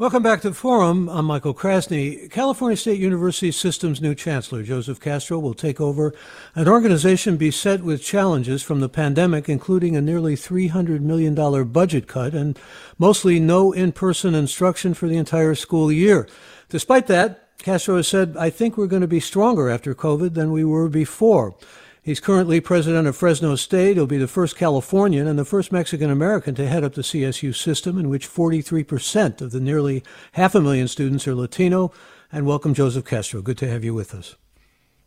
Welcome back to the forum. I'm Michael Krasny. California State University System's new chancellor, Joseph Castro, will take over an organization beset with challenges from the pandemic, including a nearly $300 million budget cut and mostly no in person instruction for the entire school year. Despite that, Castro has said, I think we're going to be stronger after COVID than we were before. He's currently president of Fresno State. He'll be the first Californian and the first Mexican American to head up the CSU system, in which 43% of the nearly half a million students are Latino. And welcome, Joseph Castro. Good to have you with us.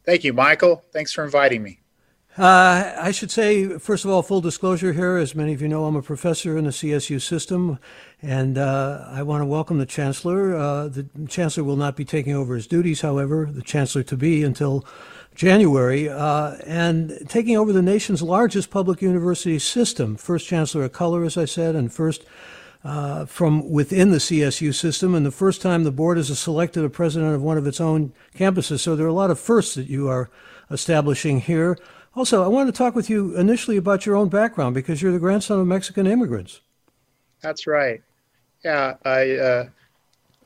Thank you, Michael. Thanks for inviting me. Uh, I should say, first of all, full disclosure here. As many of you know, I'm a professor in the CSU system, and uh, I want to welcome the chancellor. Uh, the chancellor will not be taking over his duties, however, the chancellor to be until January, uh, and taking over the nation's largest public university system. First chancellor of color, as I said, and first uh, from within the CSU system, and the first time the board has selected a president of one of its own campuses. So there are a lot of firsts that you are establishing here. Also, I want to talk with you initially about your own background because you're the grandson of Mexican immigrants. That's right. Yeah, I, uh,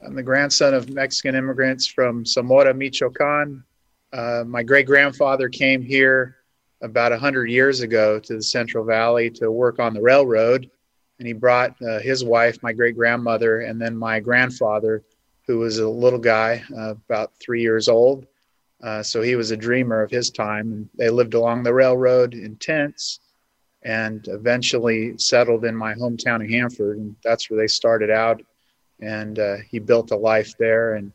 I'm the grandson of Mexican immigrants from Zamora, Michoacan, uh, my great grandfather came here about 100 years ago to the Central Valley to work on the railroad. And he brought uh, his wife, my great grandmother, and then my grandfather, who was a little guy, uh, about three years old. Uh, so he was a dreamer of his time. And they lived along the railroad in tents and eventually settled in my hometown of Hanford. And that's where they started out. And uh, he built a life there and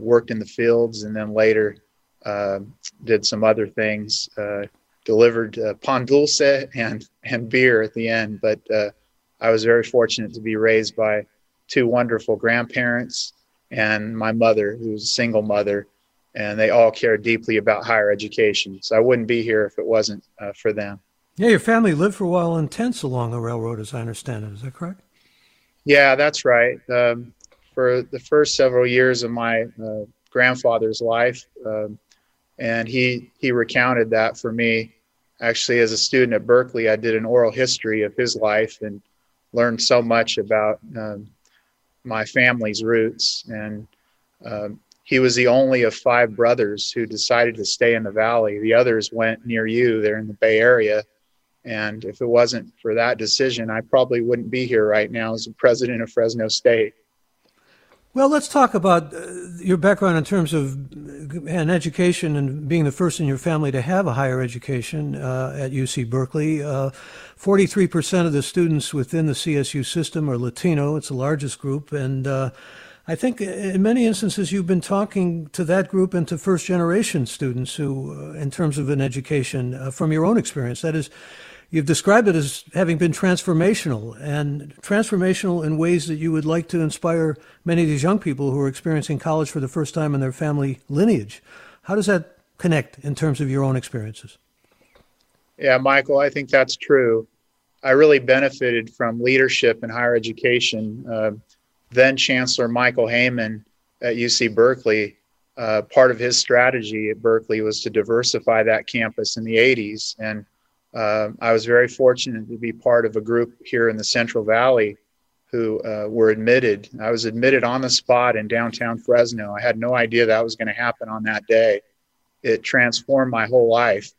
worked in the fields and then later did some other things, uh, delivered uh, pan dulce and, and beer at the end. But uh, I was very fortunate to be raised by two wonderful grandparents and my mother, who's a single mother, and they all cared deeply about higher education. So I wouldn't be here if it wasn't uh, for them. Yeah, your family lived for a while in tents along the railroad, as I understand it. Is that correct? Yeah, that's right. Um, for the first several years of my uh, grandfather's life, um, and he he recounted that for me. Actually, as a student at Berkeley, I did an oral history of his life and learned so much about um, my family's roots. And um, he was the only of five brothers who decided to stay in the valley. The others went near you. They're in the Bay Area. And if it wasn't for that decision, I probably wouldn't be here right now as the president of Fresno State. Well, let's talk about uh, your background in terms of an education and being the first in your family to have a higher education uh, at UC Berkeley. Uh, 43% of the students within the CSU system are Latino. It's the largest group. And uh, I think in many instances you've been talking to that group and to first generation students who, uh, in terms of an education, uh, from your own experience, that is, You've described it as having been transformational and transformational in ways that you would like to inspire many of these young people who are experiencing college for the first time in their family lineage. How does that connect in terms of your own experiences? Yeah, Michael, I think that's true. I really benefited from leadership in higher education. Uh, then Chancellor Michael Heyman at UC Berkeley, uh, part of his strategy at Berkeley was to diversify that campus in the 80s. And uh, I was very fortunate to be part of a group here in the Central Valley who uh, were admitted. I was admitted on the spot in downtown Fresno. I had no idea that was going to happen on that day. It transformed my whole life.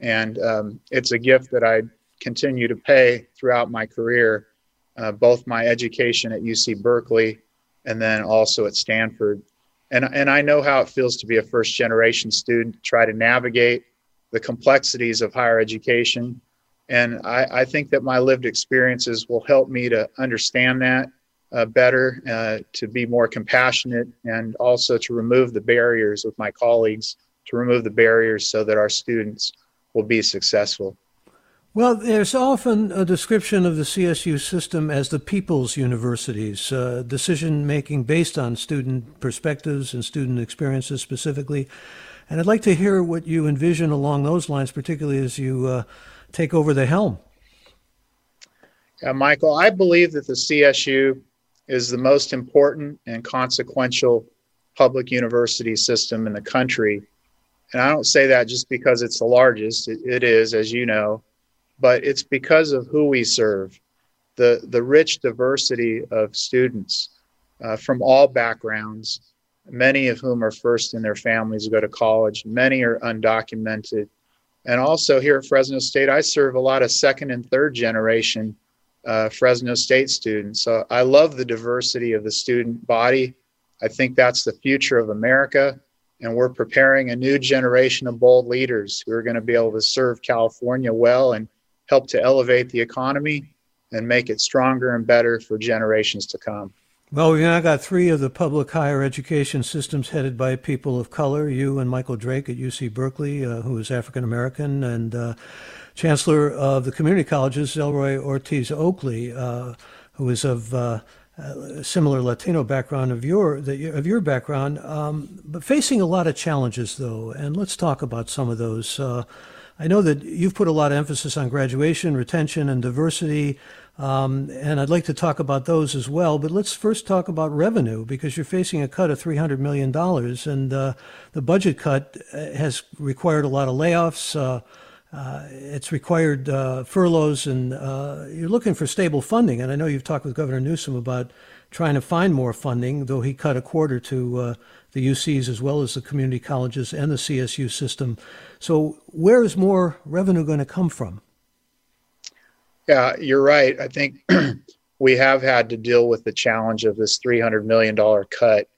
And um, it's a gift that I continue to pay throughout my career, uh, both my education at UC Berkeley and then also at Stanford. And, and I know how it feels to be a first generation student, try to navigate the complexities of higher education. And I, I think that my lived experiences will help me to understand that uh, better, uh, to be more compassionate, and also to remove the barriers with my colleagues, to remove the barriers so that our students will be successful. Well, there's often a description of the CSU system as the people's universities, uh, decision making based on student perspectives and student experiences specifically. And I'd like to hear what you envision along those lines, particularly as you uh, take over the helm. Yeah, Michael, I believe that the CSU is the most important and consequential public university system in the country. And I don't say that just because it's the largest, it, it is, as you know but it's because of who we serve, the the rich diversity of students uh, from all backgrounds, many of whom are first in their families to go to college. Many are undocumented, and also here at Fresno State, I serve a lot of second and third generation uh, Fresno State students. So I love the diversity of the student body. I think that's the future of America. And we're preparing a new generation of bold leaders who are going to be able to serve California well and help to elevate the economy and make it stronger and better for generations to come. Well, we've now got three of the public higher education systems headed by people of color. You and Michael Drake at UC Berkeley, uh, who is African American, and uh, Chancellor of the community colleges, Eloy Ortiz Oakley, uh, who is of uh, a similar Latino background of your of your background, um, but facing a lot of challenges though. And let's talk about some of those. Uh, I know that you've put a lot of emphasis on graduation, retention, and diversity, um, and I'd like to talk about those as well. But let's first talk about revenue because you're facing a cut of $300 million, and uh, the budget cut uh, has required a lot of layoffs. Uh, uh, it's required uh, furloughs, and uh, you're looking for stable funding. And I know you've talked with Governor Newsom about trying to find more funding, though he cut a quarter to uh, the UCs as well as the community colleges and the CSU system. So, where is more revenue going to come from? Yeah, you're right. I think we have had to deal with the challenge of this $300 million cut.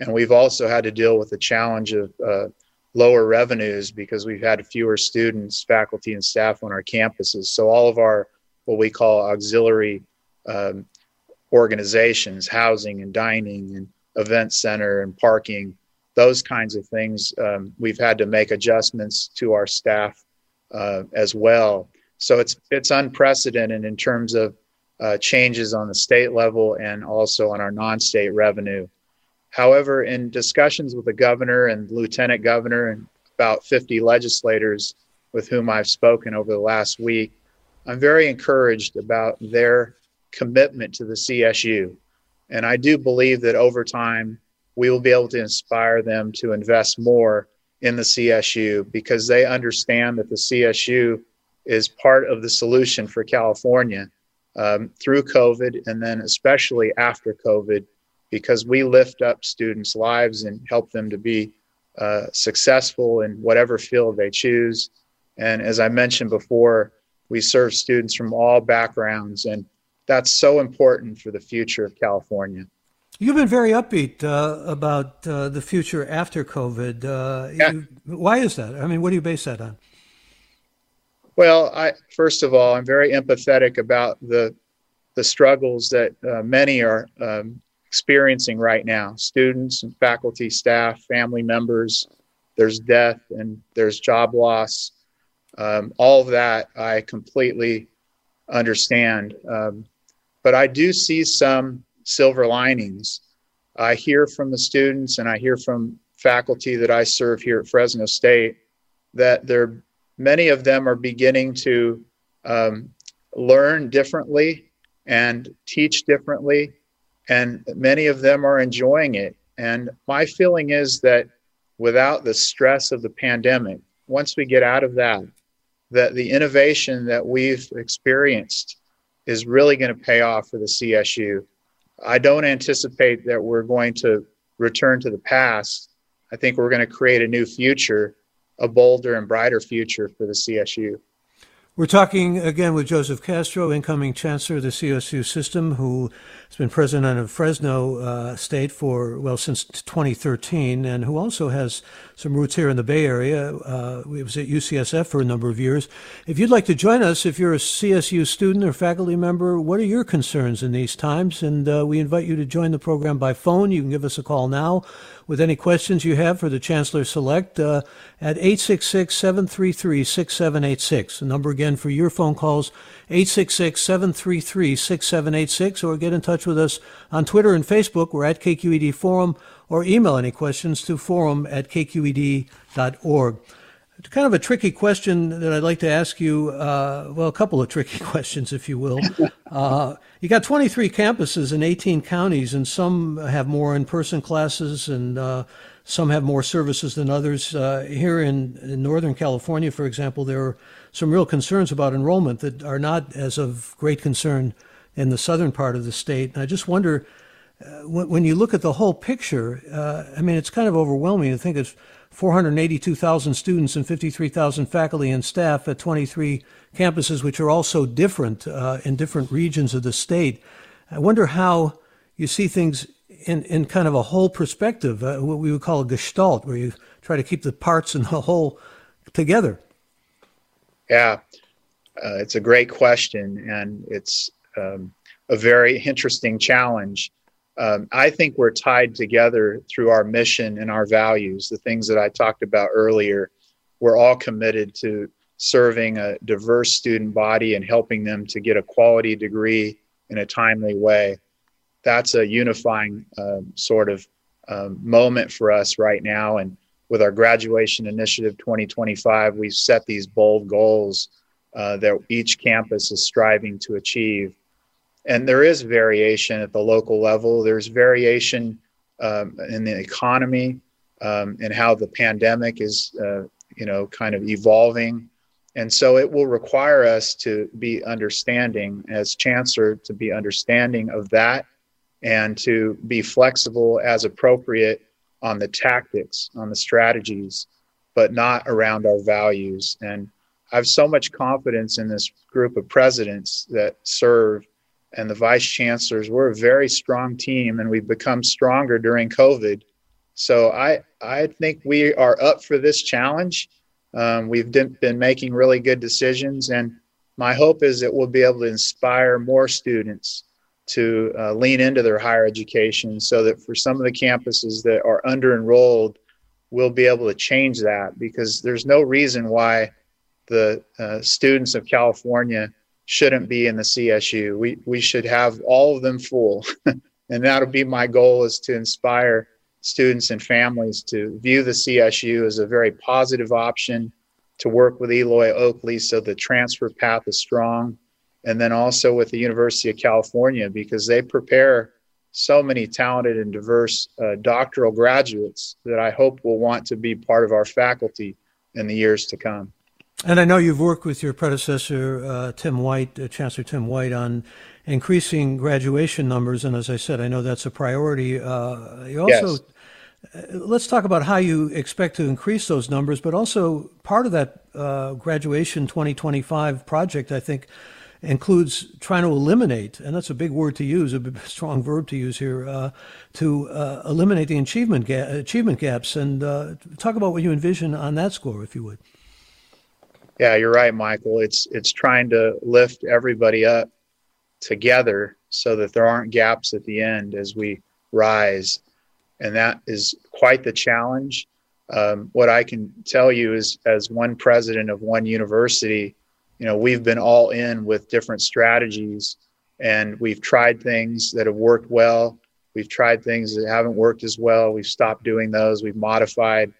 And we've also had to deal with the challenge of uh, lower revenues because we've had fewer students, faculty, and staff on our campuses. So, all of our what we call auxiliary um, organizations, housing and dining and event center and parking, those kinds of things. Um, we've had to make adjustments to our staff uh, as well. So it's it's unprecedented in terms of uh, changes on the state level and also on our non-state revenue. However, in discussions with the governor and lieutenant governor and about 50 legislators with whom I've spoken over the last week, I'm very encouraged about their commitment to the CSU. And I do believe that over time, we will be able to inspire them to invest more in the CSU because they understand that the CSU is part of the solution for California um, through COVID and then especially after COVID because we lift up students' lives and help them to be uh, successful in whatever field they choose. And as I mentioned before, we serve students from all backgrounds and that's so important for the future of California. You've been very upbeat uh, about uh, the future after COVID. Uh, yeah. you, why is that? I mean, what do you base that on? Well, I, first of all, I'm very empathetic about the the struggles that uh, many are um, experiencing right now. Students and faculty, staff, family members. There's death and there's job loss. Um, all of that I completely understand. Um, but I do see some silver linings. I hear from the students and I hear from faculty that I serve here at Fresno State that there many of them are beginning to um, learn differently and teach differently, and many of them are enjoying it. And my feeling is that without the stress of the pandemic, once we get out of that, that the innovation that we've experienced is really going to pay off for the CSU. I don't anticipate that we're going to return to the past. I think we're going to create a new future, a bolder and brighter future for the CSU. We're talking again with Joseph Castro, incoming chancellor of the CSU system, who has been president of Fresno uh, State for, well, since 2013, and who also has some roots here in the Bay Area. Uh, he was at UCSF for a number of years. If you'd like to join us, if you're a CSU student or faculty member, what are your concerns in these times? And uh, we invite you to join the program by phone. You can give us a call now with any questions you have for the Chancellor Select uh, at 866 733 6786. The number again for your phone calls, 866 733 6786, or get in touch with us on Twitter and Facebook. We're at KQED Forum, or email any questions to forum at kqed.org. It's kind of a tricky question that I'd like to ask you. Uh, well, a couple of tricky questions, if you will. Uh, you got 23 campuses in 18 counties, and some have more in-person classes, and uh, some have more services than others. Uh, here in, in, Northern California, for example, there are some real concerns about enrollment that are not as of great concern in the southern part of the state. And I just wonder, uh, when, when, you look at the whole picture, uh, I mean, it's kind of overwhelming to think it's 482,000 students and 53,000 faculty and staff at 23 campuses, which are also different uh, in different regions of the state. I wonder how you see things in, in kind of a whole perspective, uh, what we would call a gestalt, where you try to keep the parts and the whole together. Yeah, uh, it's a great question, and it's um, a very interesting challenge um, I think we're tied together through our mission and our values, the things that I talked about earlier. We're all committed to serving a diverse student body and helping them to get a quality degree in a timely way. That's a unifying um, sort of um, moment for us right now. And with our graduation initiative 2025, we've set these bold goals uh, that each campus is striving to achieve and there is variation at the local level. There's variation um, in the economy um, and how the pandemic is, uh, you know, kind of evolving. And so it will require us to be understanding, as chancellor, to be understanding of that and to be flexible as appropriate on the tactics, on the strategies, but not around our values. And I have so much confidence in this group of presidents that serve and the vice chancellors. We're a very strong team, and we've become stronger during COVID. So I I think we are up for this challenge. Um, we've been making really good decisions, and my hope is that we'll be able to inspire more students to uh, lean into their higher education, so that for some of the campuses that are under enrolled, we'll be able to change that because there's no reason why the uh, students of California shouldn't be in the CSU. We we should have all of them full, and that'll be my goal is to inspire students and families to view the CSU as a very positive option to work with Eloy Oakley so the transfer path is strong, and then also with the University of California because they prepare so many talented and diverse uh, doctoral graduates that I hope will want to be part of our faculty in the years to come. And I know you've worked with your predecessor, uh, Tim White, uh, Chancellor Tim White, on increasing graduation numbers. And as I said, I know that's a priority. Uh, you also, yes. Uh, let's talk about how you expect to increase those numbers, but also part of that uh, graduation 2025 project, I think, includes trying to eliminate, and that's a big word to use, a strong verb to use here, uh, to eliminate the achievement, ga- achievement gaps. And talk about what you envision on that score, if you would. Yeah, you're right, Michael. It's it's trying to lift everybody up together so that there aren't gaps at the end as we rise, and that is quite the challenge. Um, what I can tell you is, as one president of one university, you know, we've been all in with different strategies, and we've tried things that have worked well. We've tried things that haven't worked as well. We've stopped doing those. We've modified.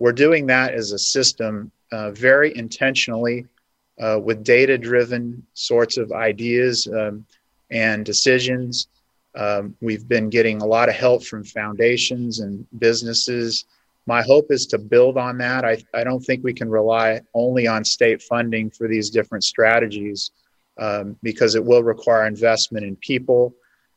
We're doing that as a system uh, very intentionally uh, with data driven sorts of ideas um, and decisions. Um, we've been getting a lot of help from foundations and businesses. My hope is to build on that. I, I don't think we can rely only on state funding for these different strategies um, because it will require investment in people,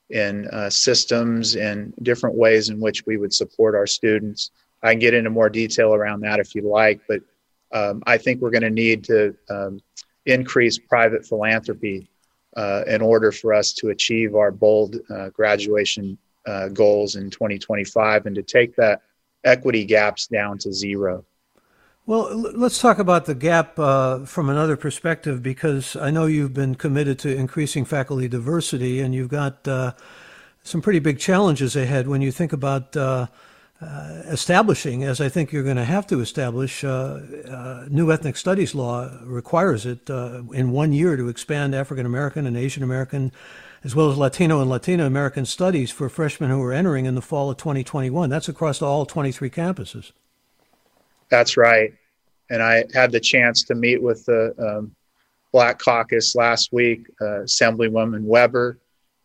in uh, systems, in different ways in which we would support our students. I can get into more detail around that if you like, but um, I think we're going to need to um, increase private philanthropy uh, in order for us to achieve our bold uh, graduation uh, goals in 2025 and to take that equity gaps down to zero. Well, let's talk about the gap uh, from another perspective because I know you've been committed to increasing faculty diversity and you've got uh, some pretty big challenges ahead when you think about uh, uh establishing, as I think you're going to have to establish, uh, uh, new ethnic studies law requires it in one year to expand African American and Asian American as well as Latino and Latina American studies for freshmen who are entering in the fall of 2021. That's across all 23 campuses. That's right. And I had the chance to meet with the um, Black Caucus last week, uh, Assemblywoman Weber,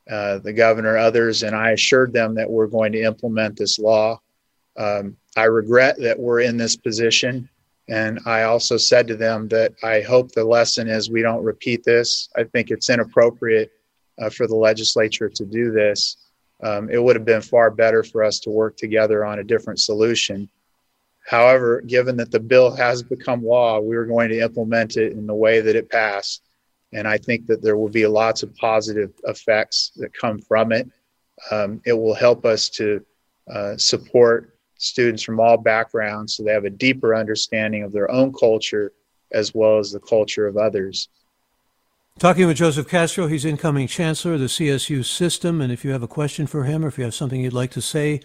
uh, the governor, others, and I assured them that we're going to implement this law. Um, I regret that we're in this position. And I also said to them that I hope the lesson is we don't repeat this. I think it's inappropriate uh, for the legislature to do this. Um, it would have been far better for us to work together on a different solution. However, given that the bill has become law, we are going to implement it in the way that it passed. And I think that there will be lots of positive effects that come from it. Um, it will help us to uh, support students from all backgrounds so they have a deeper understanding of their own culture as well as the culture of others. Talking with Joseph Castro, he's incoming chancellor of the CSU system. And if you have a question for him or if you have something you'd like to say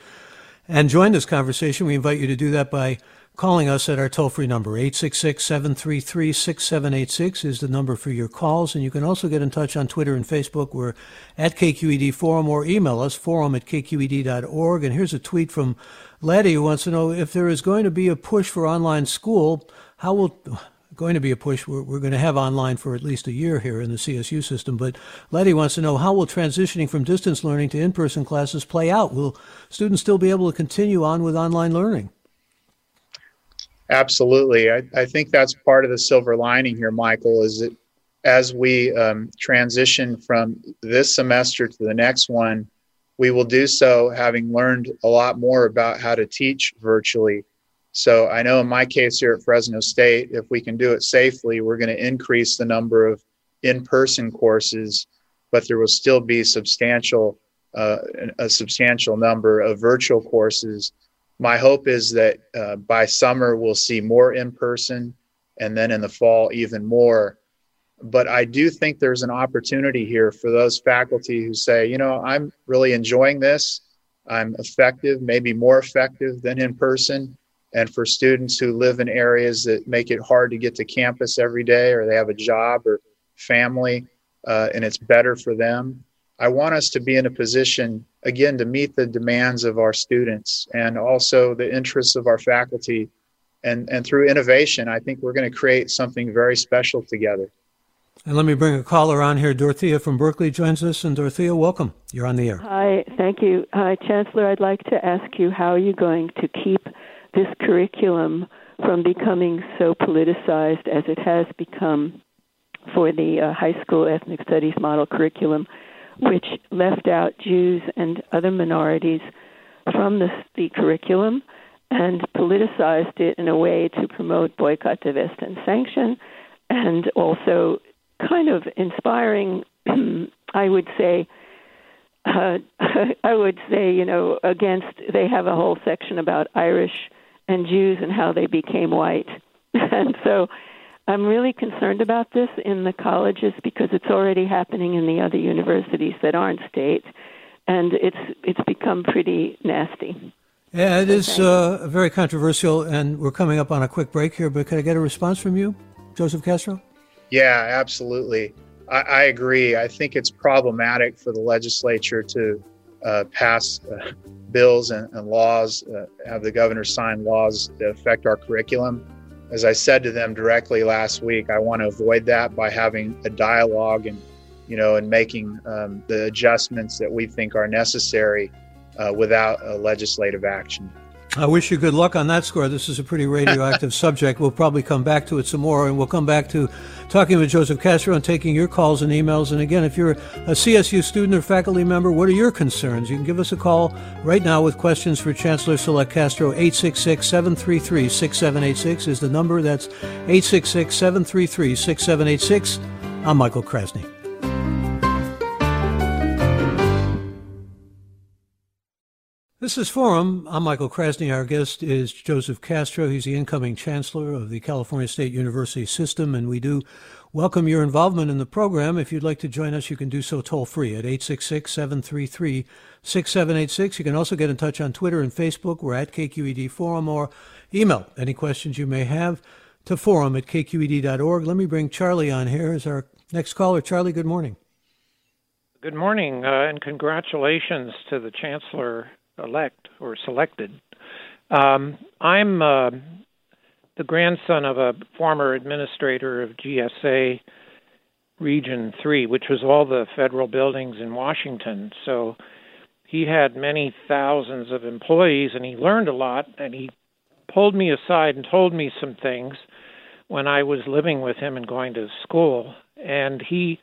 and join this conversation, we invite you to do that by calling us at our toll free number. 866 733 6786 is the number for your calls. And you can also get in touch on Twitter and Facebook. We're at KQED Forum or email us, forum at kqed.org. And here's a tweet from Who wants to know if there is going to be a push for online school, how will going to be a push. We're, we're going to have online for at least a year here in the CSU system. But Letty wants to know how will transitioning from distance learning to in-person classes play out? Will students still be able to continue on with online learning? Absolutely. I, I think that's part of the silver lining here, Michael, is that as we um, transition from this semester to the next one, we will do so having learned a lot more about how to teach virtually so I know in my case here at Fresno State, if we can do it safely, we're going to increase the number of in-person courses, but there will still be substantial uh, a substantial number of virtual courses. My hope is that uh, by summer we'll see more in person, and then in the fall even more. But I do think there's an opportunity here for those faculty who say, you know, I'm really enjoying this. I'm effective, maybe more effective than in person. And for students who live in areas that make it hard to get to campus every day or they have a job or family uh, and it's better for them i want us to be in a position again to meet the demands of our students and also the interests of our faculty. And and through innovation i think we're going to create something very special together and let me bring a caller on here. Dorothea from Berkeley joins us. And Dorothea, welcome. You're on the air. Hi, thank you. Hi, Chancellor. I'd like to ask you how are you going to keep this curriculum from becoming so politicized as it has become for the uh, high school ethnic studies model curriculum, which left out Jews and other minorities from the, the curriculum and politicized it in a way to promote boycott, divest, and sanction, and also kind of inspiring, I would say, uh, I would say, you know, against, they have a whole section about Irish and Jews and how they became white. and so I'm really concerned about this in the colleges because it's already happening in the other universities that aren't state, and it's it's become pretty nasty. Yeah, it is uh, very controversial, and we're coming up on a quick break here. But could I get a response from you, Joseph Castro? Yeah, absolutely. I, I agree. I think it's problematic for the legislature to uh, pass uh, bills and, and laws, uh, have the governor sign laws that affect our curriculum. As I said to them directly last week, I want to avoid that by having a dialogue and, you know, and making um, the adjustments that we think are necessary uh, without legislative action. I wish you good luck on that score. This is a pretty radioactive subject. We'll probably come back to it some more, and we'll come back to talking with Joseph Castro and taking your calls and emails. And again, if you're a CSU student or faculty member, what are your concerns? You can give us a call right now with questions for Chancellor Select Castro. 866 733 6786 is the number. That's 866 733 6786. I'm Michael Krasny. This is Forum. I'm Michael Krasny. Our guest is Joseph Castro. He's the incoming chancellor of the California State University System, and we do welcome your involvement in the program. If you'd like to join us, you can do so toll free at 866 733 6786. You can also get in touch on Twitter and Facebook. We're at KQED Forum or email any questions you may have to forum at kqed.org. Let me bring Charlie on here as our next caller. Charlie, good morning. Good morning, uh, and congratulations to the chancellor elect or selected. Um, I'm uh, the grandson of a former administrator of GSA Region 3, which was all the federal buildings in Washington. So he had many thousands of employees and he learned a lot and he pulled me aside and told me some things when I was living with him and going to school. And he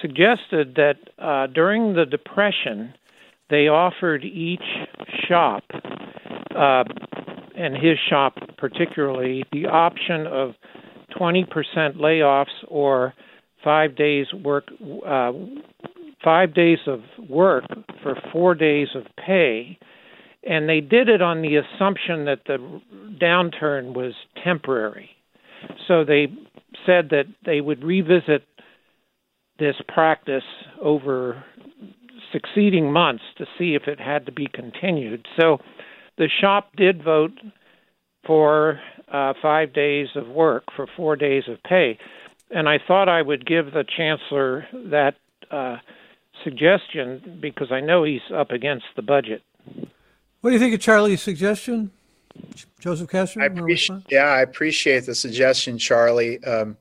suggested that uh, during the Depression, they offered each shop, uh, and his shop particularly, the option of 20% layoffs or five days work, uh, five days of work for four days of pay. And they did it on the assumption that the downturn was temporary. So they said that they would revisit this practice over succeeding months to see if it had to be continued. So the shop did vote for uh, five days of work for four days of pay. And I thought I would give the chancellor that uh, suggestion because I know he's up against the budget. What do you think of Charlie's suggestion? Joseph Castro? I appreciate, yeah, I appreciate the suggestion, Charlie. Um,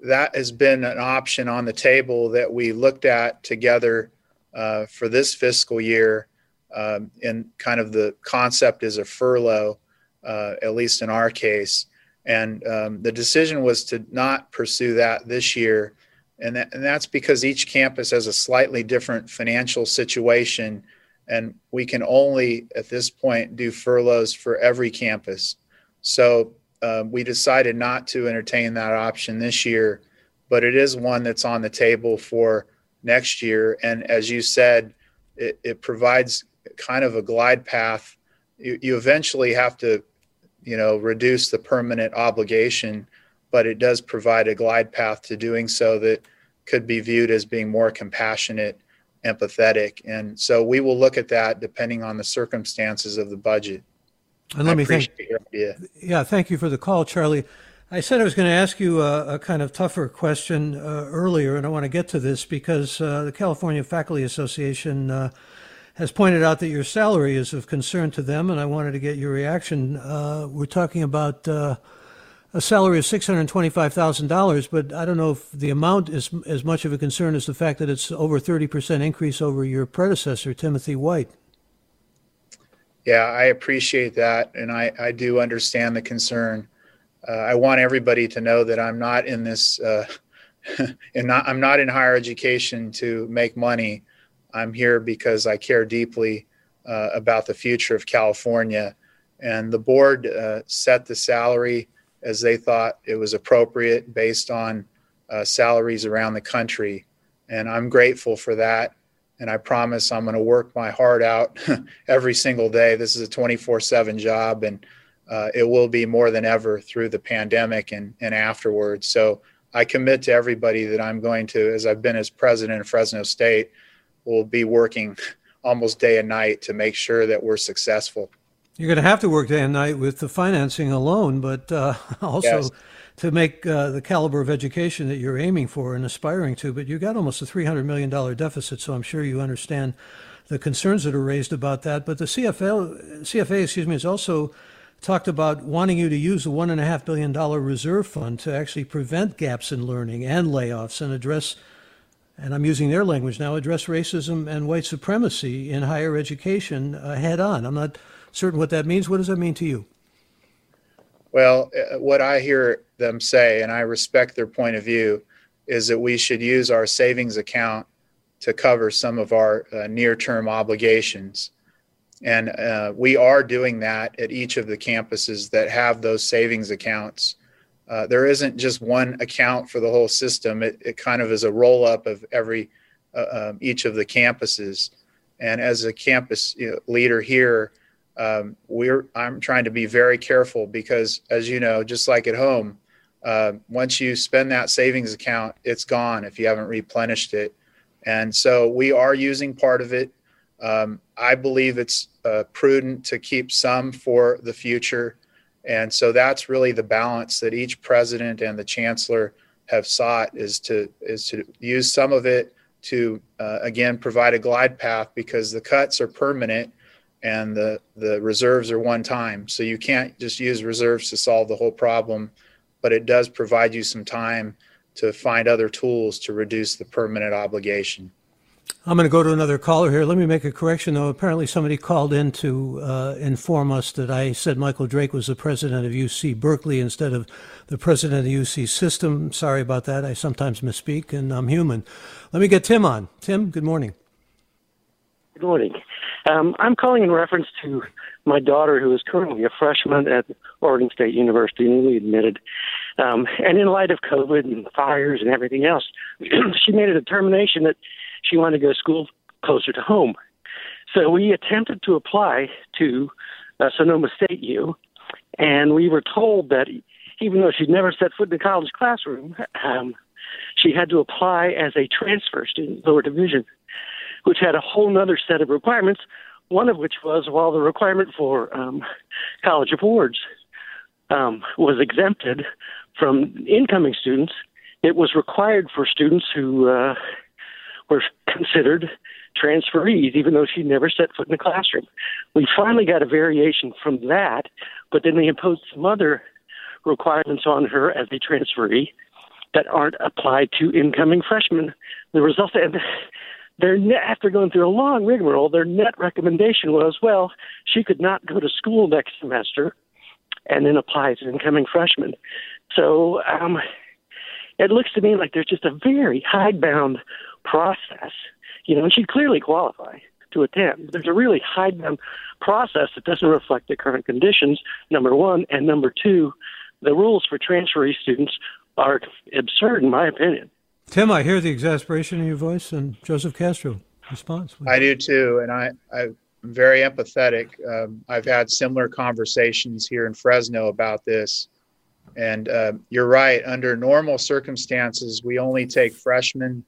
that has been an option on the table that we looked at together uh, for this fiscal year. Um, and kind of the concept is a furlough, uh, at least in our case. And um, the decision was to not pursue that this year. And, that, and that's because each campus has a slightly different financial situation. And we can only, at this point, do furloughs for every campus. So uh, we decided not to entertain that option this year, but it is one that's on the table for next year. And as you said, it, it provides kind of a glide path. You, you eventually have to, you know, reduce the permanent obligation, but it does provide a glide path to doing so that could be viewed as being more compassionate, empathetic. And so we will look at that depending on the circumstances of the budget. And let I me thank. Yeah, thank you for the call, Charlie. I said I was going to ask you a, a kind of tougher question uh, earlier, and I want to get to this because uh, the California Faculty Association uh, has pointed out that your salary is of concern to them, and I wanted to get your reaction. Uh, we're talking about uh, a salary of $625,000, but I don't know if the amount is as much of a concern as the fact that it's over 30% increase over your predecessor, Timothy White. Yeah, I appreciate that, and I, I do understand the concern uh, I want everybody to know that I'm not in this, uh, and not I'm not in higher education to make money. I'm here because I care deeply uh, about the future of California, and the board uh, set the salary as they thought it was appropriate based on uh, salaries around the country, and I'm grateful for that. And I promise I'm going to work my heart out every single day. This is a 24/7 job, and uh, it will be more than ever through the pandemic and, and afterwards. So I commit to everybody that I'm going to, as I've been as president of Fresno State, will be working almost day and night to make sure that we're successful. You're going to have to work day and night with the financing alone, but uh, also yes. to make uh, the caliber of education that you're aiming for and aspiring to. But you got almost a $300 million deficit, so I'm sure you understand the concerns that are raised about that. But the CFL, CFA, excuse me, is also talked about wanting you to use the $1.5 billion reserve fund to actually prevent gaps in learning and layoffs and address, and I'm using their language now, address racism and white supremacy in higher education uh, head on. I'm not certain what that means. What does that mean to you? Well, uh, what I hear them say, and I respect their point of view, is that we should use our savings account to cover some of our uh, near term obligations. And uh, we are doing that at each of the campuses that have those savings accounts. Uh, there isn't just one account for the whole system. It, it kind of is a roll up of every uh, um, each of the campuses. And as a campus you know, leader here, um, we're I'm trying to be very careful because, as you know, just like at home, uh, once you spend that savings account, it's gone if you haven't replenished it. And so we are using part of it. Um, I believe it's uh, prudent to keep some for the future. And so that's really the balance that each president and the chancellor have sought is to is to use some of it to uh, again provide a glide path because the cuts are permanent and the the reserves are one time. So you can't just use reserves to solve the whole problem, but it does provide you some time to find other tools to reduce the permanent obligation. I'm going to go to another caller here. Let me make a correction, though. Apparently, somebody called in to uh, inform us that I said Michael Drake was the president of UC Berkeley instead of the president of the UC system. Sorry about that. I sometimes misspeak, and I'm human. Let me get Tim on. Tim, good morning. Good morning. Um, I'm calling in reference to my daughter, who is currently a freshman at Oregon State University, newly admitted. Um, and in light of COVID and fires and everything else, she made a determination that she wanted to go to school closer to home. So we attempted to apply to uh, Sonoma State U, and we were told that even though she'd never set foot in a college classroom, um, she had to apply as a transfer student, lower division, which had a whole other set of requirements. One of which was while the requirement for um, college awards um, was exempted from incoming students, it was required for students who uh, were considered transferees, even though she never set foot in a classroom. We finally got a variation from that, but then they imposed some other requirements on her as a transferee that aren't applied to incoming freshmen. The result, and their net, after going through a long rigmarole, their net recommendation was, well, she could not go to school next semester and then apply as an incoming freshman. So um, it looks to me like there's just a very hidebound process, you know, and she'd clearly qualify to attend. There's a really hidebound process that doesn't reflect the current conditions, number one. And number two, the rules for transferee students are absurd, in my opinion. Tim, I hear the exasperation in your voice, and Joseph Castro response. I do too, and I, I'm very empathetic. Um, I've had similar conversations here in Fresno about this, and uh, you're right. Under normal circumstances, we only take freshmen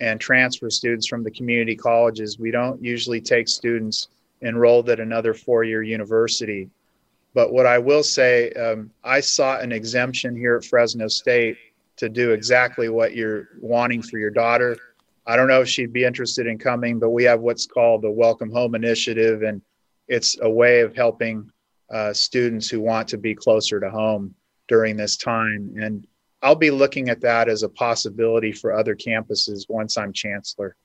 and transfer students from the community colleges. We don't usually take students enrolled at another four-year university. But what I will say, um, I sought an exemption here at Fresno State to do exactly what you're wanting for your daughter. I don't know if she'd be interested in coming, but we have what's called the Welcome Home Initiative, and it's a way of helping uh, students who want to be closer to home during this time. And I'll be looking at that as a possibility for other campuses once I'm chancellor.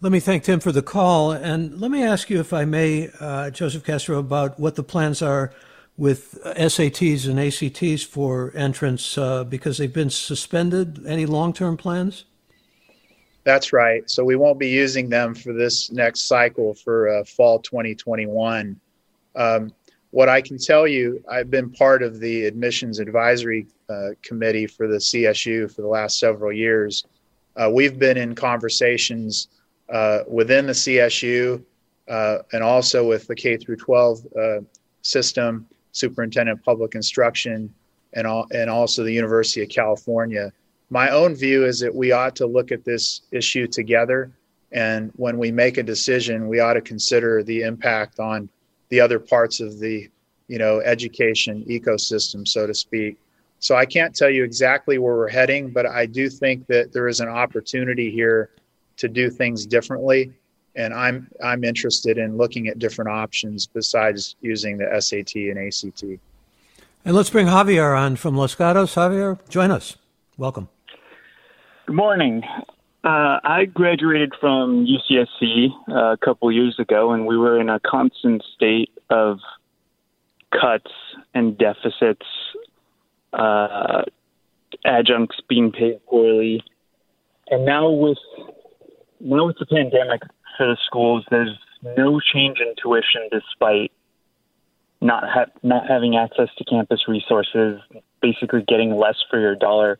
Let me thank Tim for the call. And let me ask you, if I may, uh, Joseph Castro, about what the plans are with SATs and ACTs for entrance uh, because they've been suspended. Any long term plans? That's right. So we won't be using them for this next cycle for uh, fall 2021. Um, what I can tell you, I've been part of the admissions advisory uh, committee for the CSU for the last several years. Uh, we've been in conversations uh, within the CSU uh, and also with the K through 12 uh, system, superintendent of public instruction, and, all, and also the University of California. My own view is that we ought to look at this issue together. And when we make a decision, we ought to consider the impact on the other parts of the you know education ecosystem so to speak. So i can't tell you exactly where we're heading but i do think that there is an opportunity here to do things differently. And i'm i'm interested in looking at different options besides using the sat and act and let's bring javier on from los gatos. Javier join us. Welcome. Good morning uh, I graduated from UCSC uh, a couple years ago, and we were in a constant state of cuts and deficits, uh, adjuncts being paid poorly, and now with now with the pandemic for the schools, there's no change in tuition despite not ha- not having access to campus resources, basically getting less for your dollar.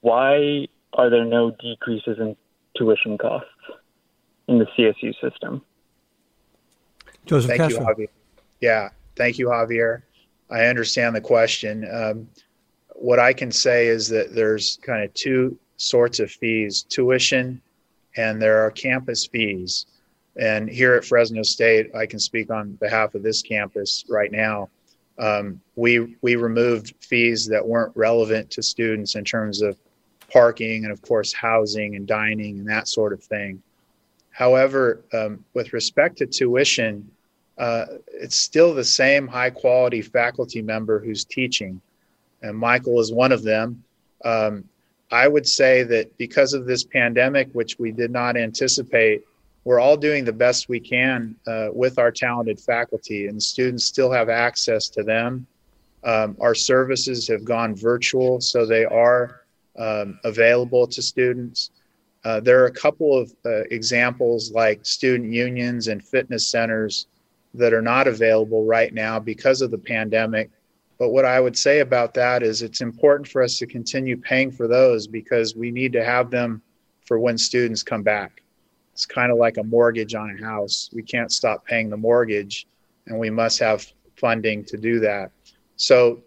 Why are there no decreases in tuition costs in the CSU system? Joseph Thank Castro. you, Javier. Yeah, thank you, Javier. I understand the question. Um, what I can say is that there's kind of two sorts of fees tuition and there are campus fees. And here at Fresno State, I can speak on behalf of this campus right now. Um, we we removed fees that weren't relevant to students in terms of parking and, of course, housing and dining and that sort of thing. However, um, with respect to tuition, uh, it's still the same high quality faculty member who's teaching, and Michael is one of them. Um, I would say that because of this pandemic, which we did not anticipate, we're all doing the best we can uh, with our talented faculty, and students still have access to them. Um, our services have gone virtual, so they are um, available to students. Uh, there are a couple of uh, examples like student unions and fitness centers that are not available right now because of the pandemic. But what I would say about that is it's important for us to continue paying for those because we need to have them for when students come back. It's kind of like a mortgage on a house. We can't stop paying the mortgage, and we must have funding to do that. So,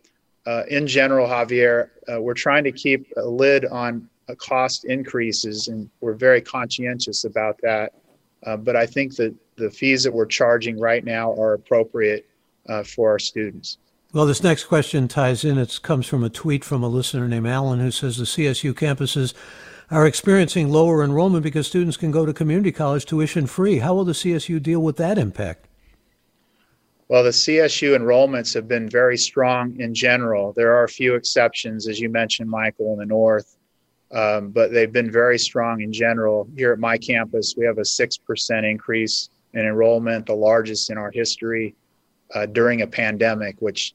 uh, in general, Javier, uh, we're trying to keep a lid on uh, cost increases, and we're very conscientious about that. Uh, but I think that the fees that we're charging right now are appropriate uh, for our students. Well, this next question ties in. It comes from a tweet from a listener named Alan who says the CSU campuses are experiencing lower enrollment because students can go to community college tuition free. How will the CSU deal with that impact? Well, the CSU enrollments have been very strong in general. There are a few exceptions, as you mentioned, Michael, in the north, um, but they've been very strong in general. Here at my campus, we have a 6% increase in enrollment, the largest in our history uh, during a pandemic, which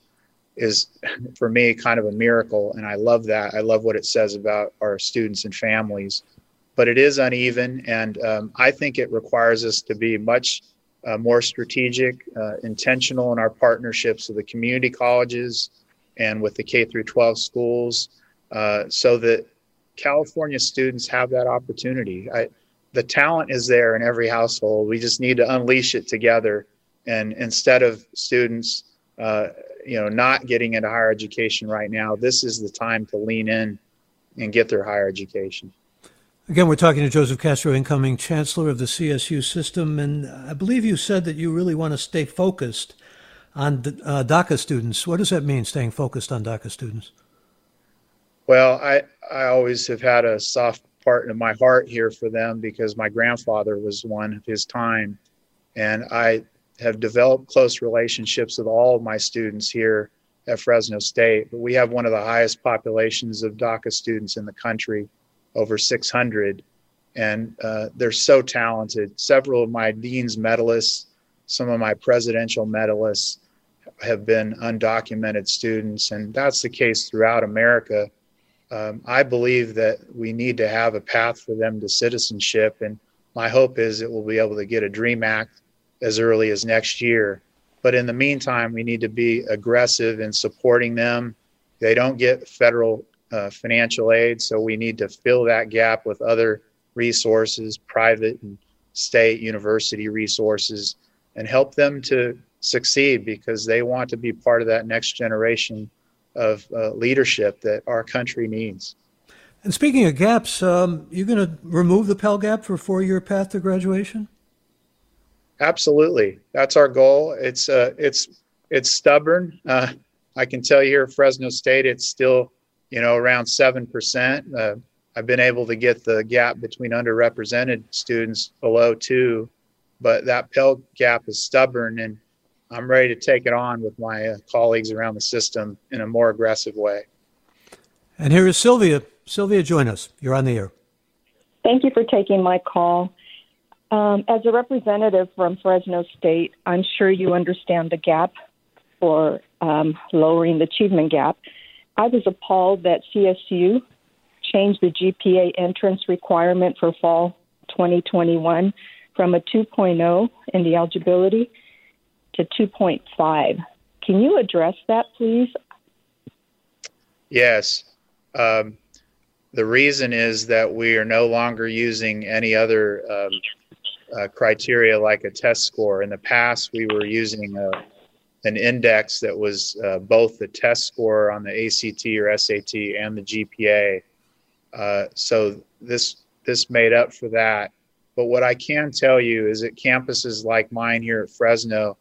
is for me kind of a miracle. And I love that. I love what it says about our students and families. But it is uneven. And um, I think it requires us to be much uh, more strategic, uh, intentional in our partnerships with the community colleges and with the K through 12 schools uh, so that California students have that opportunity. I, the talent is there in every household. We just need to unleash it together. And instead of students, uh, you know, not getting into higher education right now, this is the time to lean in and get their higher education. Again, we're talking to Joseph Castro, incoming chancellor of the CSU system, and I believe you said that you really want to stay focused on uh, DACA students. What does that mean, staying focused on DACA students? Well, I I always have had a soft part in my heart here for them because my grandfather was one of his time, and I have developed close relationships with all of my students here at Fresno State. But we have one of the highest populations of DACA students in the country, over 600, and uh, they're so talented. Several of my dean's medalists, some of my presidential medalists, have been undocumented students, and that's the case throughout America. Um, I believe that we need to have a path for them to citizenship, and my hope is that we'll be able to get a DREAM Act as early as next year. But in the meantime, we need to be aggressive in supporting them. They don't get federal uh, financial aid, so we need to fill that gap with other resources, private and state university resources, and help them to succeed because they want to be part of that next generation of uh, leadership that our country needs. And speaking of gaps, um, you're going to remove the Pell Gap for four-year path to graduation? Absolutely, that's our goal. It's uh, it's it's stubborn. Uh, I can tell you here at Fresno State, it's still you know around seven percent. Uh, I've been able to get the gap between underrepresented students below two, but that Pell Gap is stubborn, and I'm ready to take it on with my uh, colleagues around the system in a more aggressive way. And here is Sylvia. Sylvia, join us. You're on the air. Thank you for taking my call. Um, as a representative from Fresno State, I'm sure you understand the gap for um, lowering the achievement gap. I was appalled that CSU changed the GPA entrance requirement for fall 2021 from a 2.0 in the eligibility to 2.5. Can you address that, please? Yes. Um, the reason is that we are no longer using any other um, uh, criteria like a test score. In the past, we were using a, an index that was uh, both the test score on the ACT or SAT and the GPA. Uh, so this this made up for that. But what I can tell you is that campuses like mine here at Fresno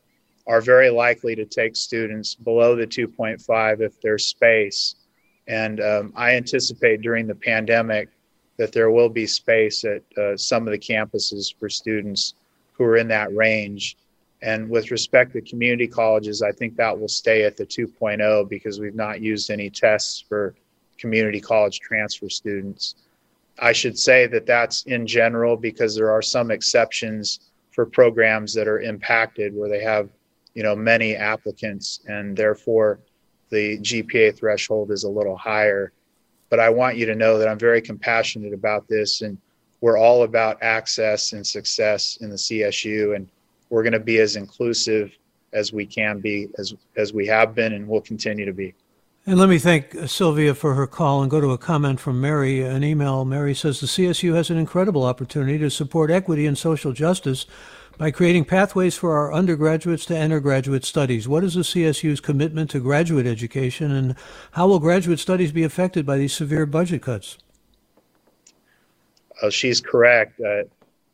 are very likely to take students below the 2.5 if there's space. And um, I anticipate during the pandemic that there will be space at uh, some of the campuses for students who are in that range. And with respect to community colleges, I think that will stay at the 2.0 because we've not used any tests for community college transfer students. I should say that that's in general because there are some exceptions for programs that are impacted where they have, you know, many applicants and therefore the GPA threshold is a little higher. But I want you to know that I'm very compassionate about this and we're all about access and success in the CSU and we're going to be as inclusive as we can be as as we have been and will continue to be. And let me thank Sylvia for her call and go to a comment from Mary, an email. Mary says the CSU has an incredible opportunity to support equity and social justice by creating pathways for our undergraduates to enter graduate studies. What is the CSU's commitment to graduate education and how will graduate studies be affected by these severe budget cuts? Uh, she's correct. Uh,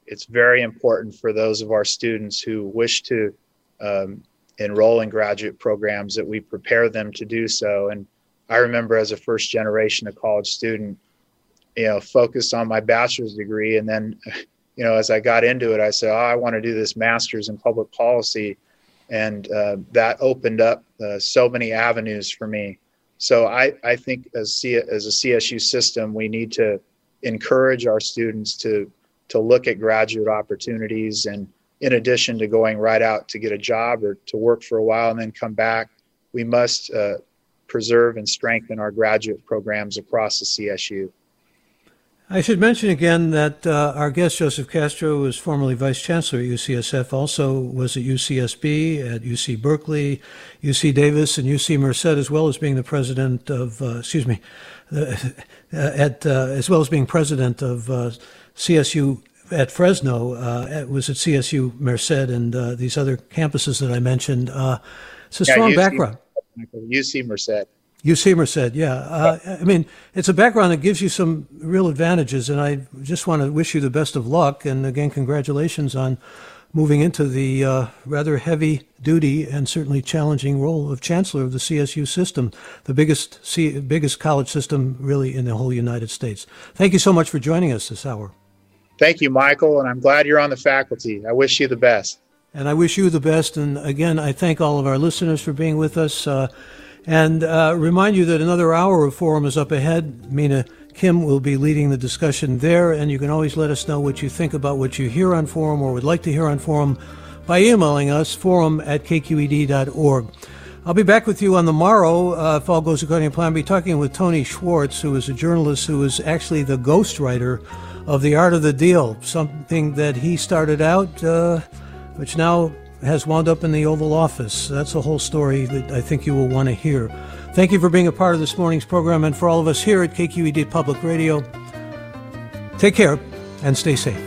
it's very important for those of our students who wish to um, enroll in graduate programs that we prepare them to do so. And I remember as a first generation college student, you know, focused on my bachelor's degree. And then, you know, as I got into it, I said, oh, I want to do this master's in public policy. And uh, that opened up uh, so many avenues for me. So I, I think as, C, as a CSU system, we need to encourage our students to, to look at graduate opportunities and in addition to going right out to get a job or to work for a while and then come back, we must uh, preserve and strengthen our graduate programs across the CSU. I should mention again that uh, our guest, Joseph Castro, was formerly vice chancellor at UCSF, also was at UCSB, at UC Berkeley, UC Davis, and UC Merced, as well as being the president of, uh, excuse me, at, uh, as well as being president of uh, CSU at Fresno, uh, it was at CSU Merced and uh, these other campuses that I mentioned. Uh, it's a yeah, strong UC, background. UC Merced. UC Merced, yeah. Uh, I mean, it's a background that gives you some real advantages, and I just want to wish you the best of luck. And again, congratulations on moving into the uh, rather heavy duty and certainly challenging role of chancellor of the CSU system, the biggest C- biggest college system really in the whole United States. Thank you so much for joining us this hour. Thank you, Michael, and I'm glad you're on the faculty. I wish you the best. And I wish you the best. And again, I thank all of our listeners for being with us. Uh, and uh, remind you that another hour of Forum is up ahead. Mina Kim will be leading the discussion there. And you can always let us know what you think about what you hear on Forum or would like to hear on Forum by emailing us, forum at kqed.org. I'll be back with you on the morrow, uh, if all goes according to plan. I'll be talking with Tony Schwartz, who is a journalist who is actually the ghostwriter of The Art of the Deal, something that he started out, uh, which now has wound up in the Oval Office. That's a whole story that I think you will want to hear. Thank you for being a part of this morning's program, and for all of us here at KQED Public Radio, take care and stay safe.